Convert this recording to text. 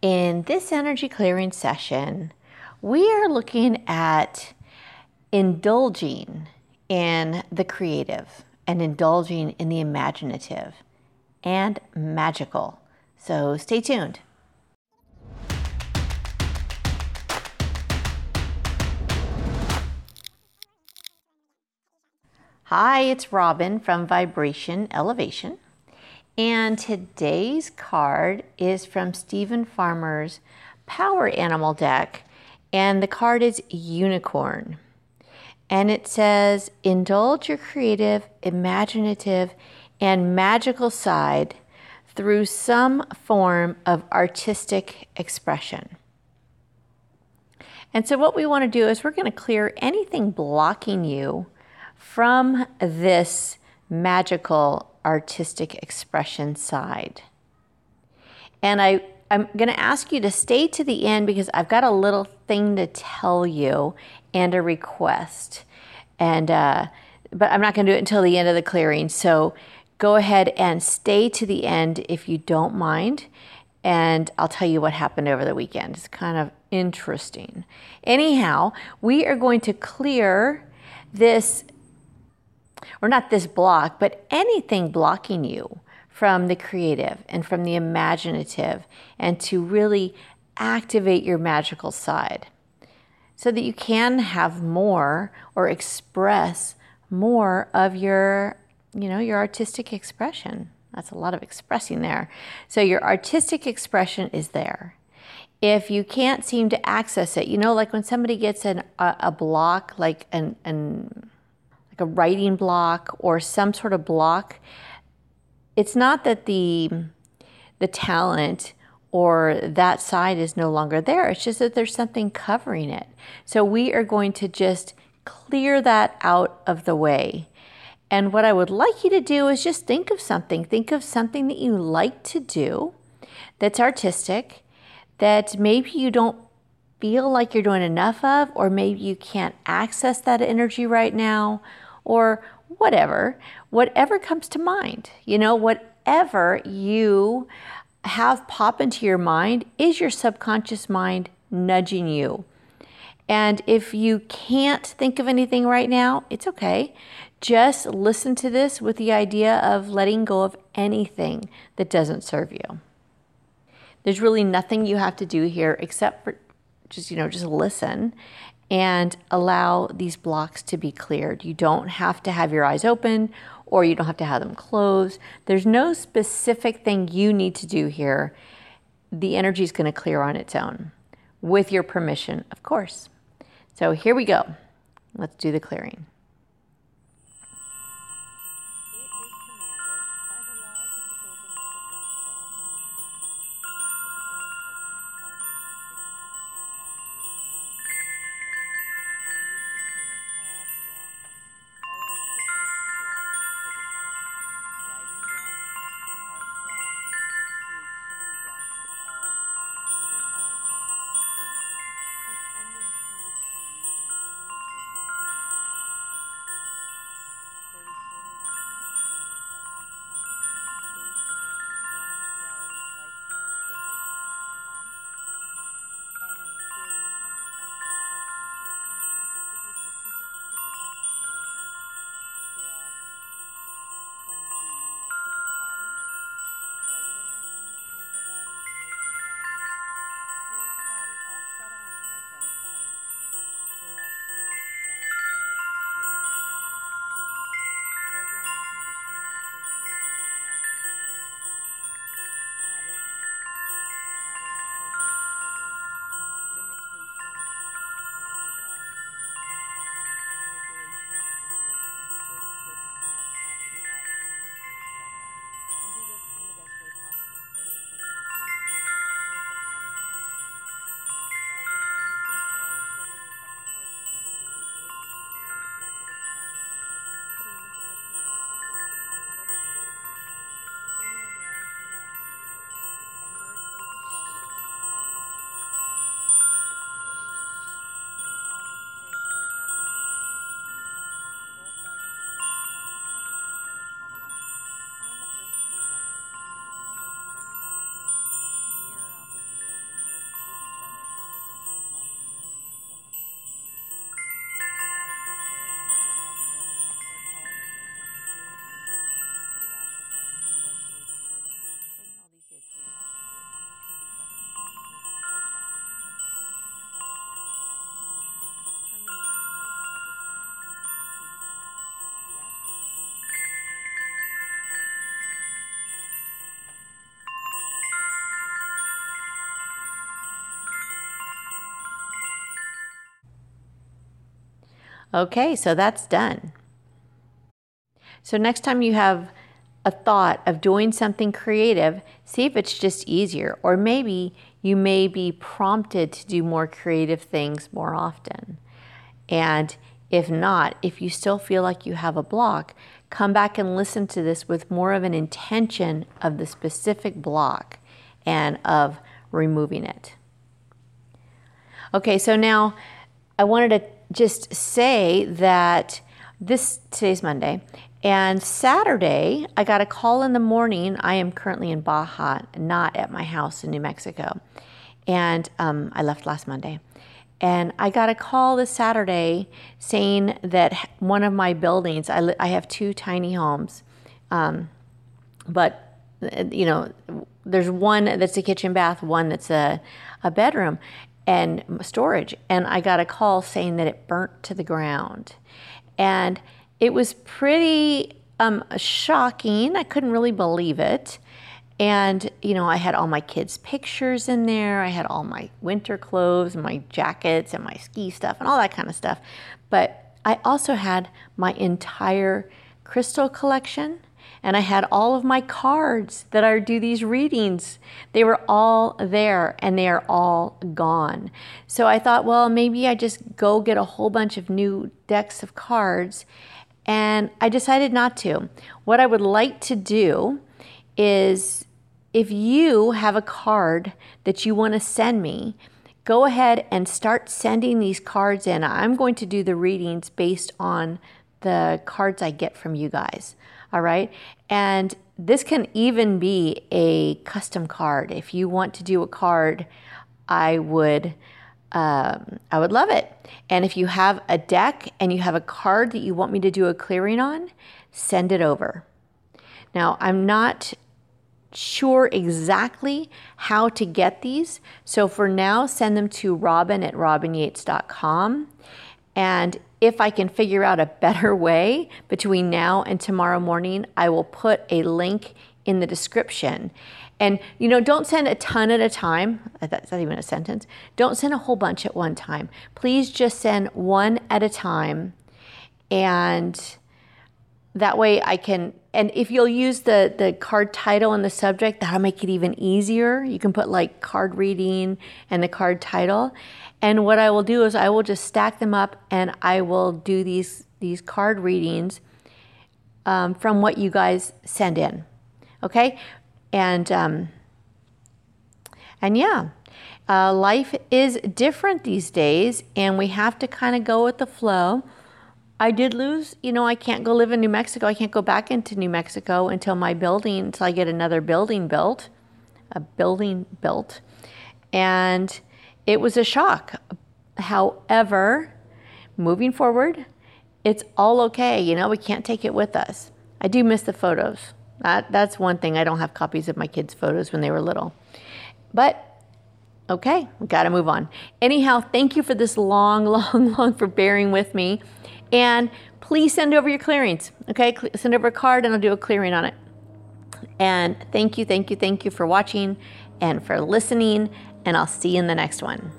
In this energy clearing session, we are looking at indulging in the creative and indulging in the imaginative and magical. So stay tuned. Hi, it's Robin from Vibration Elevation. And today's card is from Steven Farmer's Power Animal deck. And the card is Unicorn. And it says, indulge your creative, imaginative, and magical side through some form of artistic expression. And so, what we want to do is we're going to clear anything blocking you from this magical artistic expression side. And I, I'm going to ask you to stay to the end because I've got a little thing to tell you and a request. And, uh, but I'm not going to do it until the end of the clearing. So go ahead and stay to the end if you don't mind. And I'll tell you what happened over the weekend. It's kind of interesting. Anyhow, we are going to clear this or not this block, but anything blocking you from the creative and from the imaginative, and to really activate your magical side so that you can have more or express more of your you know your artistic expression. That's a lot of expressing there. So your artistic expression is there. If you can't seem to access it you know like when somebody gets an, a, a block like an, an like a writing block or some sort of block, it's not that the the talent or that side is no longer there. It's just that there's something covering it. So we are going to just clear that out of the way. And what I would like you to do is just think of something. Think of something that you like to do that's artistic, that maybe you don't feel like you're doing enough of, or maybe you can't access that energy right now, or whatever, whatever comes to mind. You know, whatever you have pop into your mind is your subconscious mind nudging you. And if you can't think of anything right now, it's okay. Just listen to this with the idea of letting go of anything that doesn't serve you. There's really nothing you have to do here except for just, you know, just listen and allow these blocks to be cleared. You don't have to have your eyes open or you don't have to have them closed. There's no specific thing you need to do here. The energy is going to clear on its own with your permission, of course. So here we go. Let's do the clearing. Okay, so that's done. So next time you have a thought of doing something creative, see if it's just easier. Or maybe you may be prompted to do more creative things more often. And if not, if you still feel like you have a block, come back and listen to this with more of an intention of the specific block and of removing it. Okay, so now I wanted to just say that this today's Monday and Saturday I got a call in the morning. I am currently in Baja, not at my house in New Mexico, and um, I left last Monday. And I got a call this Saturday saying that one of my buildings, I, li- I have two tiny homes, um, but you know, there's one that's a kitchen bath, one that's a, a bedroom and storage. And I got a call saying that it burnt to the ground. And it was pretty um, shocking. I couldn't really believe it. And, you know, I had all my kids' pictures in there. I had all my winter clothes, my jackets, and my ski stuff, and all that kind of stuff. But I also had my entire crystal collection, and I had all of my cards that I do these readings. They were all there, and they are all gone. So I thought, well, maybe I just go get a whole bunch of new decks of cards and I decided not to. What I would like to do is if you have a card that you want to send me, go ahead and start sending these cards in. I'm going to do the readings based on the cards I get from you guys. All right. And this can even be a custom card. If you want to do a card, I would um, I would love it. And if you have a deck and you have a card that you want me to do a clearing on, send it over. Now, I'm not sure exactly how to get these. So for now, send them to robin at robinyates.com. And if I can figure out a better way between now and tomorrow morning, I will put a link in the description. And you know, don't send a ton at a time. Uh, that's not even a sentence. Don't send a whole bunch at one time. Please just send one at a time. And that way I can and if you'll use the the card title and the subject, that'll make it even easier. You can put like card reading and the card title. And what I will do is I will just stack them up and I will do these these card readings um, from what you guys send in. Okay, and um, and yeah, uh, life is different these days, and we have to kind of go with the flow. I did lose, you know, I can't go live in New Mexico. I can't go back into New Mexico until my building, until I get another building built, a building built. And it was a shock. However, moving forward, it's all okay. You know, we can't take it with us. I do miss the photos. That, that's one thing. I don't have copies of my kids' photos when they were little. But okay, we got to move on. Anyhow, thank you for this long, long, long for bearing with me. And please send over your clearings. Okay, send over a card and I'll do a clearing on it. And thank you, thank you, thank you for watching and for listening. And I'll see you in the next one.